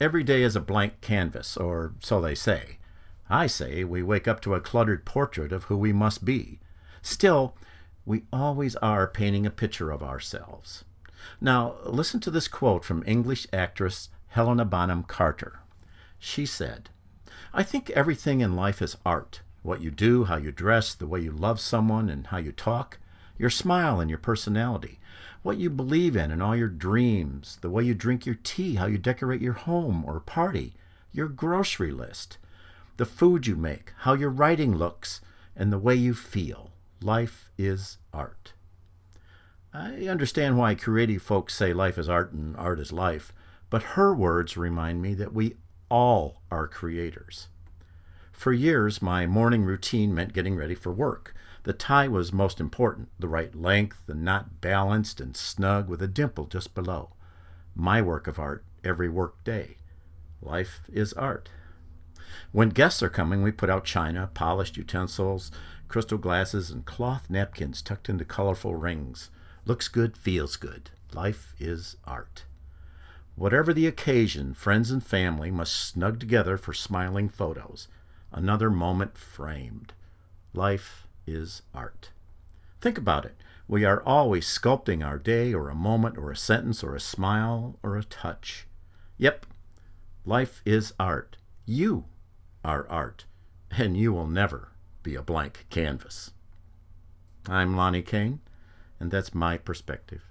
Every day is a blank canvas, or so they say. I say we wake up to a cluttered portrait of who we must be. Still, we always are painting a picture of ourselves. Now, listen to this quote from English actress Helena Bonham Carter. She said, I think everything in life is art. What you do, how you dress, the way you love someone, and how you talk, your smile and your personality, what you believe in and all your dreams, the way you drink your tea, how you decorate your home or party, your grocery list, the food you make, how your writing looks, and the way you feel. Life is art. I understand why creative folks say life is art and art is life, but her words remind me that we all are creators. For years, my morning routine meant getting ready for work. The tie was most important, the right length, the knot balanced and snug with a dimple just below. My work of art every work day. Life is art. When guests are coming, we put out china, polished utensils, crystal glasses, and cloth napkins tucked into colorful rings. Looks good, feels good. Life is art. Whatever the occasion, friends and family must snug together for smiling photos. Another moment framed. Life is art. Think about it. We are always sculpting our day or a moment or a sentence or a smile or a touch. Yep, life is art. You are art, and you will never be a blank canvas. I'm Lonny Cain, and that's my perspective.